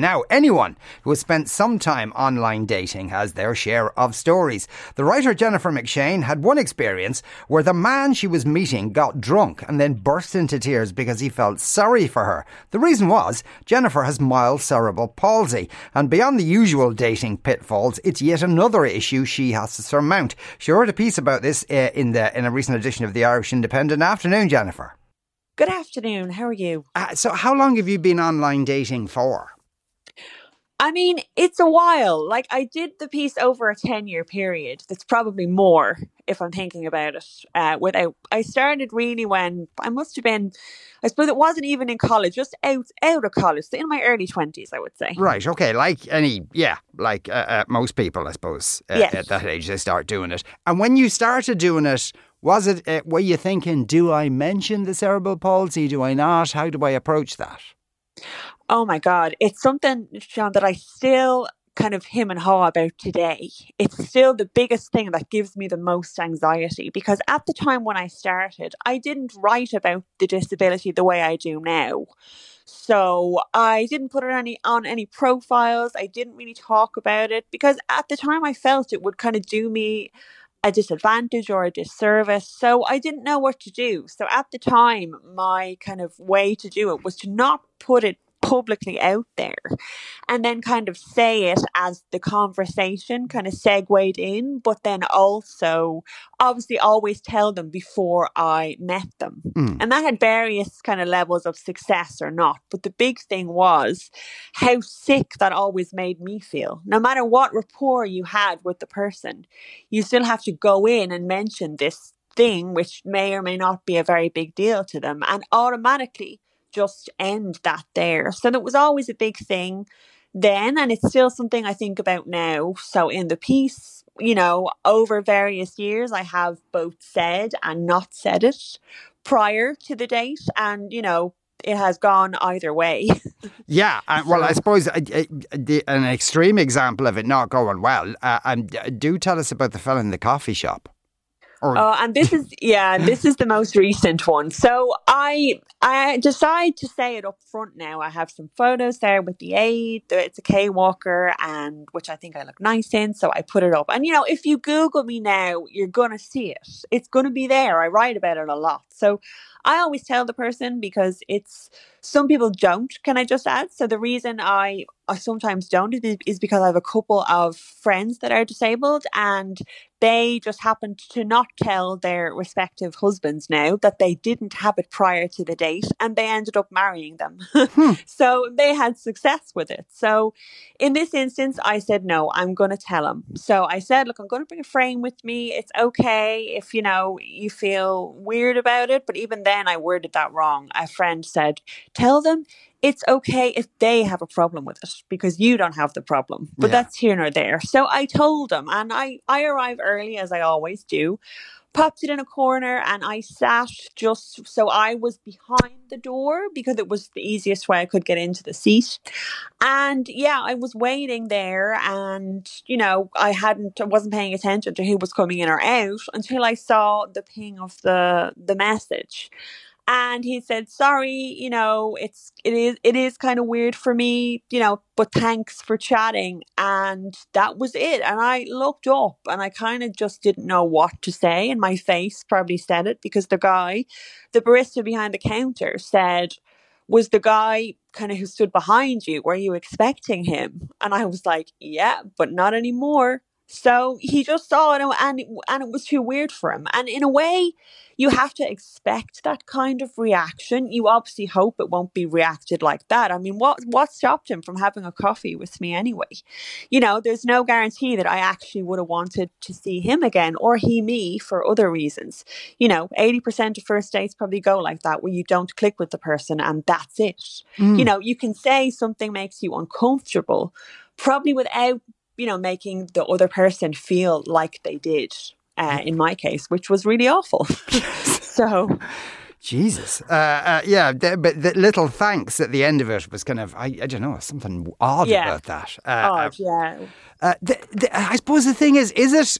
Now, anyone who has spent some time online dating has their share of stories. The writer Jennifer McShane had one experience where the man she was meeting got drunk and then burst into tears because he felt sorry for her. The reason was Jennifer has mild cerebral palsy, and beyond the usual dating pitfalls, it's yet another issue she has to surmount. She wrote a piece about this uh, in the in a recent edition of the Irish Independent. Afternoon, Jennifer. Good afternoon. How are you? Uh, so, how long have you been online dating for? I mean, it's a while. Like, I did the piece over a 10 year period. That's probably more if I'm thinking about it. Uh, without, I started really when I must have been, I suppose it wasn't even in college, just out, out of college, so in my early 20s, I would say. Right, okay. Like any, yeah, like uh, uh, most people, I suppose, uh, Yes. at that age, they start doing it. And when you started doing it, was it, uh, were you thinking, do I mention the cerebral palsy? Do I not? How do I approach that? Oh my God. It's something, Sean, that I still kind of him and haw about today. It's still the biggest thing that gives me the most anxiety because at the time when I started, I didn't write about the disability the way I do now. So I didn't put it any on any profiles. I didn't really talk about it because at the time I felt it would kind of do me a disadvantage or a disservice. So I didn't know what to do. So at the time, my kind of way to do it was to not put it publicly out there and then kind of say it as the conversation kind of segued in, but then also obviously always tell them before I met them. Mm. And that had various kind of levels of success or not. But the big thing was how sick that always made me feel. No matter what rapport you had with the person, you still have to go in and mention this thing, which may or may not be a very big deal to them, and automatically just end that there. So that was always a big thing then, and it's still something I think about now. So in the piece, you know, over various years, I have both said and not said it prior to the date, and you know, it has gone either way. Yeah, uh, well, I suppose uh, uh, the, an extreme example of it not going well. Uh, and uh, do tell us about the fella in the coffee shop. Or Oh, and this is yeah, this is the most recent one. So I I decide to say it up front now. I have some photos there with the aid. It's a Kaye walker, and which I think I look nice in. So I put it up. And you know, if you Google me now, you're gonna see it. It's gonna be there. I write about it a lot. So I always tell the person because it's some people don't. Can I just add? So the reason I I sometimes don't is, is because I have a couple of friends that are disabled and they just happened to not tell their respective husbands now that they didn't have it prior to the date and they ended up marrying them. Hmm. so they had success with it. So in this instance, I said, no, I'm going to tell them. So I said, look, I'm going to bring a frame with me. It's okay if, you know, you feel weird about it. But even then, I worded that wrong. A friend said, tell them it's okay if they have a problem with it because you don't have the problem. But Yeah. that's here nor there. So I told them, and I, I arrive early as I always do, popped it in a corner, and I sat just so I was behind the door because it was the easiest way I could get into the seat. And yeah, I was waiting there, and you know, I hadn't, I wasn't paying attention to who was coming in or out until I saw the ping of the the message and he said sorry you know it's it is it is kind of weird for me you know but thanks for chatting. And that was it and i looked up and i kind of just didn't know what to say and my face probably said it because the guy the barista behind the counter said was the guy kind of who stood behind you were you expecting him? And i was like yeah but not anymore so he just saw it and it, and it was too weird for him and in a way you have to expect that kind of reaction. You obviously hope it won't be reacted like that. I mean, what what stopped him from having a coffee with me anyway? You know, there's no guarantee that I actually would have wanted to see him again or he me for other reasons. You know, 80% of first dates probably go like that where you don't click with the person and that's it. You mm. know, you can say something makes you uncomfortable probably without, you know, making the other person feel like they did. Uh, in my case, which was really awful. so, Jesus. Uh, uh, yeah, th- but the little thanks at the end of it was kind of, I, I don't know, something odd Yeah. about that. Uh, odd, yeah. uh, the, the, I suppose the thing is, is it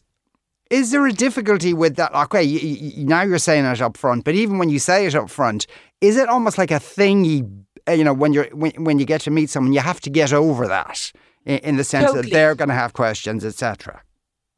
Is there a difficulty with that? Okay, you, you, now you're saying it up front, but even when you say it up front, is it almost like a thingy? Uh, you know, when you're when, when you get to meet someone, you have to get over that in, in the sense totally. that they're going to have questions, etc.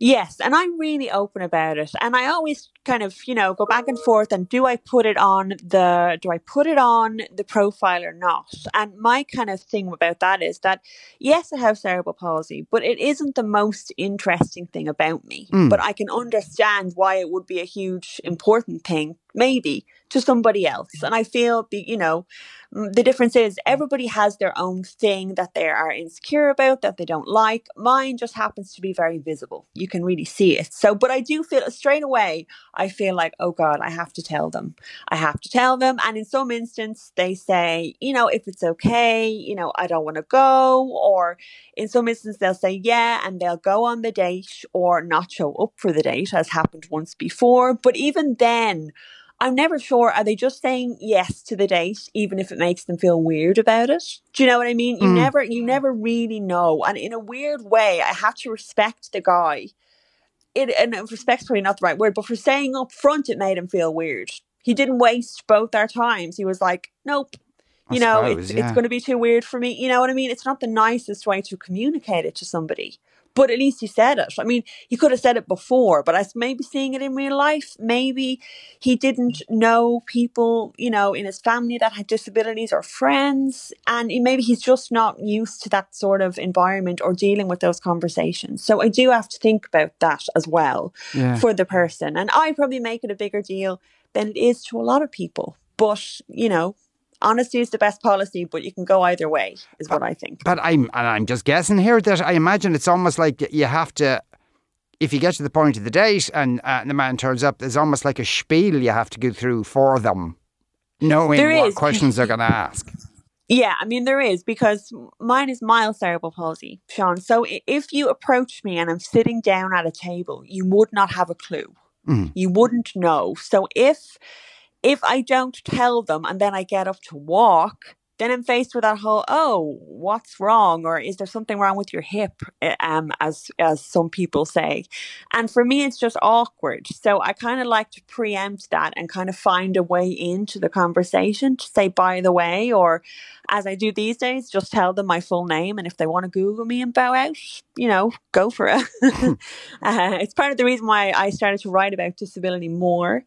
Yes, and I'm really open about it. And I always kind of, you know, go back and forth and do I put it on the do I put it on the profile or not? And my kind of thing about that is that yes, I have cerebral palsy, but it isn't the most interesting thing about me. Mm. But I can understand why it would be a huge important thing maybe to somebody else. And I feel, you know, mm, the difference is everybody has their own thing that they are insecure about, that they don't like. Mine just happens to be very visible. You can really see it. So, but I do feel straight away, I feel like, oh God, I have to tell them. I have to tell them. And in some instance, they say, you know, if it's okay, you know, I don't want to go. Or in some instance, they'll say, yeah, and they'll go on the date or not show up for the date, as happened once before. But even then, I'm never sure. Are they just saying yes to the date, even if it makes them feel weird about it? Do you know what I mean? You mm. never, you never really know. And in a weird way, I have to respect the guy. It and respect's probably not the right word, but for saying up front, it made him feel weird. He didn't waste both our times. He was like, "Nope, you know, suppose, it's, yeah. it's going to be too weird for me. You know what I mean? It's not the nicest way to communicate it to somebody but at least he said it. I mean, he could have said it before, but I maybe seeing it in real life, maybe he didn't know people, you know, in his family that had disabilities or friends, and maybe he's just not used to that sort of environment or dealing with those conversations. So I do have to think about that as well yeah. for the person, and I probably make it a bigger deal than it is to a lot of people. But you know, honesty is the best policy, but you can go either way, is what I think. But I'm and I'm just guessing here that I imagine it's almost like you have to. If you get to the point of the date and, uh, the man turns up, there's almost like a spiel you have to go through for them, knowing there what is. questions they're going to ask. Yeah, I mean, there is because mine is mild cerebral palsy, Sean. So if you approach me and I'm sitting down at a table, you would not have a clue. Mm. You wouldn't know. So if if I don't tell them and then I get up to walk, then I'm faced with that whole, oh, what's wrong? Or is there something wrong with your hip? Eh, um, as, as some people say. And for me, it's just awkward. So I kind of like to preempt that and kind of find a way into the conversation to say, by the way, or as I do these days, just tell them my full name. And if they want to Google me and bow out, you know, go for it. uh, it's part of the reason why I started to write about disability more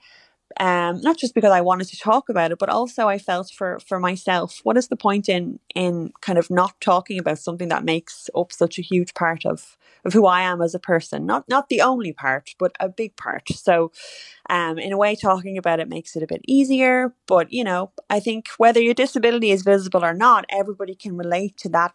um, not just because I wanted to talk about it, but also I felt for for myself, what is the point in in kind of not talking about something that makes up such a huge part of of who I am as a person? Not not the only part, but a big part. So, um, in a way, talking about it makes it a bit easier. But you know, I think whether your disability is visible or not, everybody can relate to that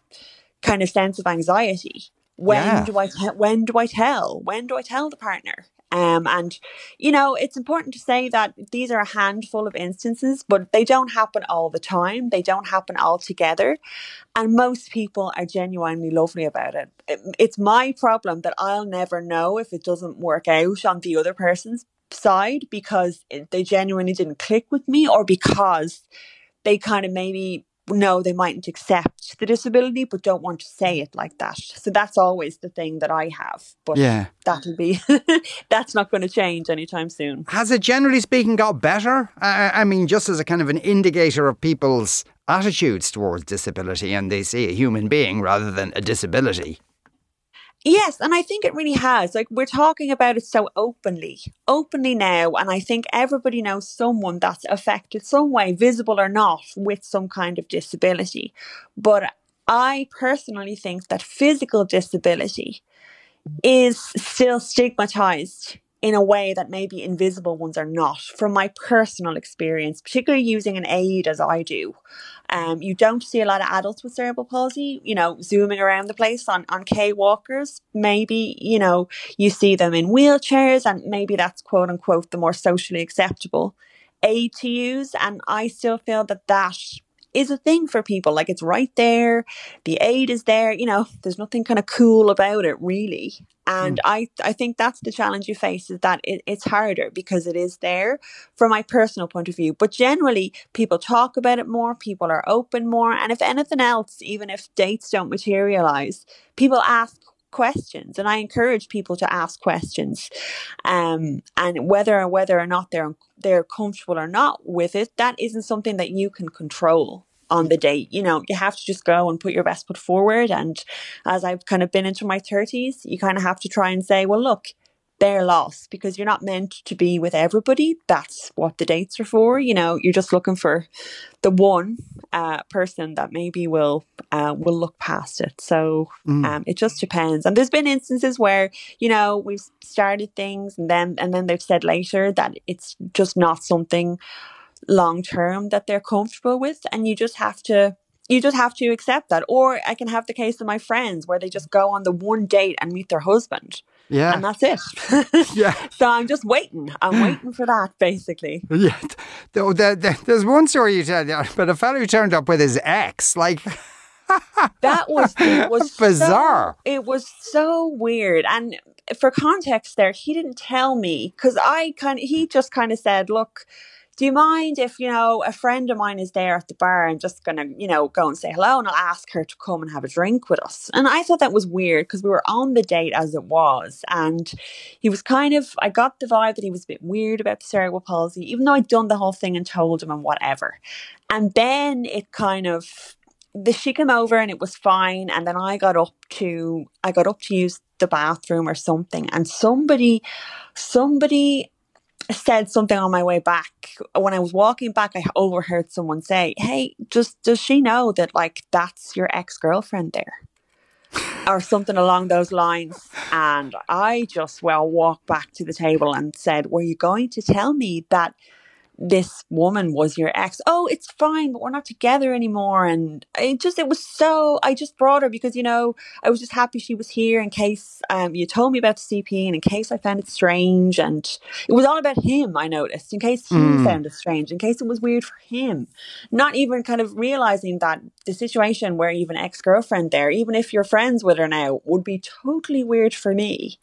kind of sense of anxiety when yeah. do I te- when do I tell? When do I tell the partner? Um, and, you know, it's important to say that these are a handful of instances, but they don't happen all the time. They don't happen all together. And most people are genuinely lovely about it. It's my problem that I'll never know if it doesn't work out on the other person's side because they genuinely didn't click with me or because they kind of maybe know they mightn't accept the disability but don't want to say it like that. So that's always the thing that i have but yeah. that'll be that's not going to change anytime soon. Has it generally speaking got better? I, I mean just as a kind of an indicator of people's attitudes towards disability and they see a human being rather than a disability Yes, and I think it really has. Like we're talking about it so openly, openly now, and I think everybody knows someone that's affected some way, visible or not, with some kind of disability. But I personally think that physical disability is still stigmatized in a way that maybe invisible ones are not from my personal experience particularly using an aid as i do. Um, you don't see a lot of adults with cerebral palsy you know zooming around the place on on Kaye walkers. Maybe you know you see them in wheelchairs and maybe that's quote unquote the more socially acceptable aid to use and i still feel that that is a thing for people. Like it's right there. The aid is there. You know, there's nothing kind of cool about it really. And mm. I, I think that's the challenge you face is that it, it's harder because it is there from my personal point of view. But generally, people talk about it more, people are open more. And if anything else, even if dates don't materialize, people ask questions and I encourage people to ask questions um and whether or whether or not they're they're comfortable or not with it that isn't something that you can control on the date. You know you have to just go and put your best foot forward and as I've kind of been into my 30s you kind of have to try and say well look their loss because you're not meant to be with everybody. That's what the dates are for. You know, you're just looking for the one uh, person that maybe will uh, will look past it. So mm. um, it just depends. And there's been instances where you know we've started things and then and then they've said later that it's just not something long term that they're comfortable with, and you just have to you just have to accept that. Or I can have the case of my friends where they just go on the one date and meet their husband. Yeah. And that's it. yeah. So I'm just waiting. I'm waiting for that, basically. Yeah. Oh, the, there's one story you tell, uh, but a fellow who turned up with his ex, like. that was was bizarre. So, it was so weird. And for context, there, he didn't tell me because I kind of he just kind of said, "Look, do you mind if, you know, a friend of mine is there at the bar and just gonna, you know, go and say hello and I'll ask her to come and have a drink with us? And I thought that was weird because we were on the date as it was. And he was kind of, I got the vibe that he was a bit weird about the cerebral palsy, even though I'd done the whole thing and told him and whatever. And then it kind of, the, she came over and it was fine. And then I got up to, I got up to use the bathroom or something. And somebody, somebody said something on my way back when I was walking back. I overheard someone say, "Hey, just does she know that like that's your ex girlfriend there?" or something along those lines. And I just well walked back to the table and said, "Were you going to tell me that?" This woman was your ex. Oh, it's fine, but we're not together anymore. And it just, it was so, I just brought her because, you know, I was just happy she was here in case um, you told me about the CP and in case I found it strange. And it was all about him, I noticed, in case he mm. found it strange, in case it was weird for him. Not even kind of realizing that the situation where you have an ex girlfriend there, even if you're friends with her now, would be totally weird for me.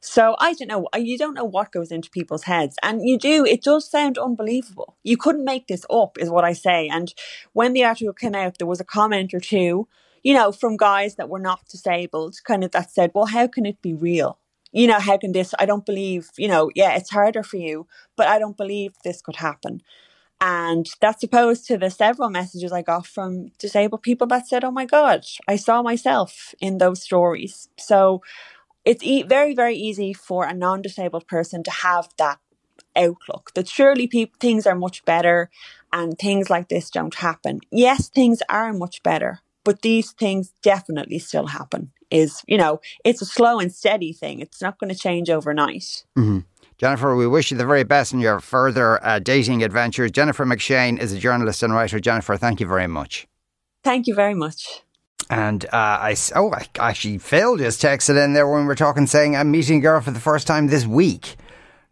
So I don't know. You don't know what goes into people's heads. And you do, it does sound unbelievable. You couldn't make this up, is what I say. And when the article came out, there was a comment or two, you know, from guys that were not disabled, kind of that said, well, how can it be real? You know, how can this, I don't believe, you know, yeah, it's harder for you, but I don't believe this could happen. And that's opposed to the several messages I got from disabled people that said, oh my God, I saw myself in those stories. So it's e- very, very easy for a non disabled person to have that outlook that surely things are much better and things like this don't happen. Yes, things are much better, but these things definitely still happen. Is, you know, it's a slow and steady thing. It's not going to change overnight. Mm-hmm. Jennifer, we wish you the very best in your further uh, dating adventures. Jennifer McShane is a journalist and writer. Jennifer, thank you very much. Thank you very much. And uh, I oh, I, actually, Phil just texted in there when we were talking, saying I'm meeting a girl for the first time this week.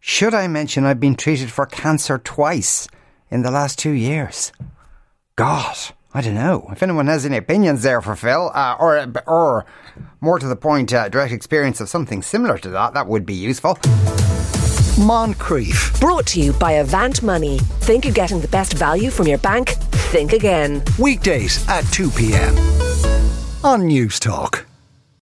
Should I mention I've been treated for cancer twice in the last two years? God, I don't know. If anyone has any opinions there for Phil, uh, or or more to the point, uh, direct experience of something similar to that, that would be useful. Moncrieff. Brought to you by Avant Money. Think you're getting the best value from your bank? Think again. Weekdays at 2 p.m on Newstalk.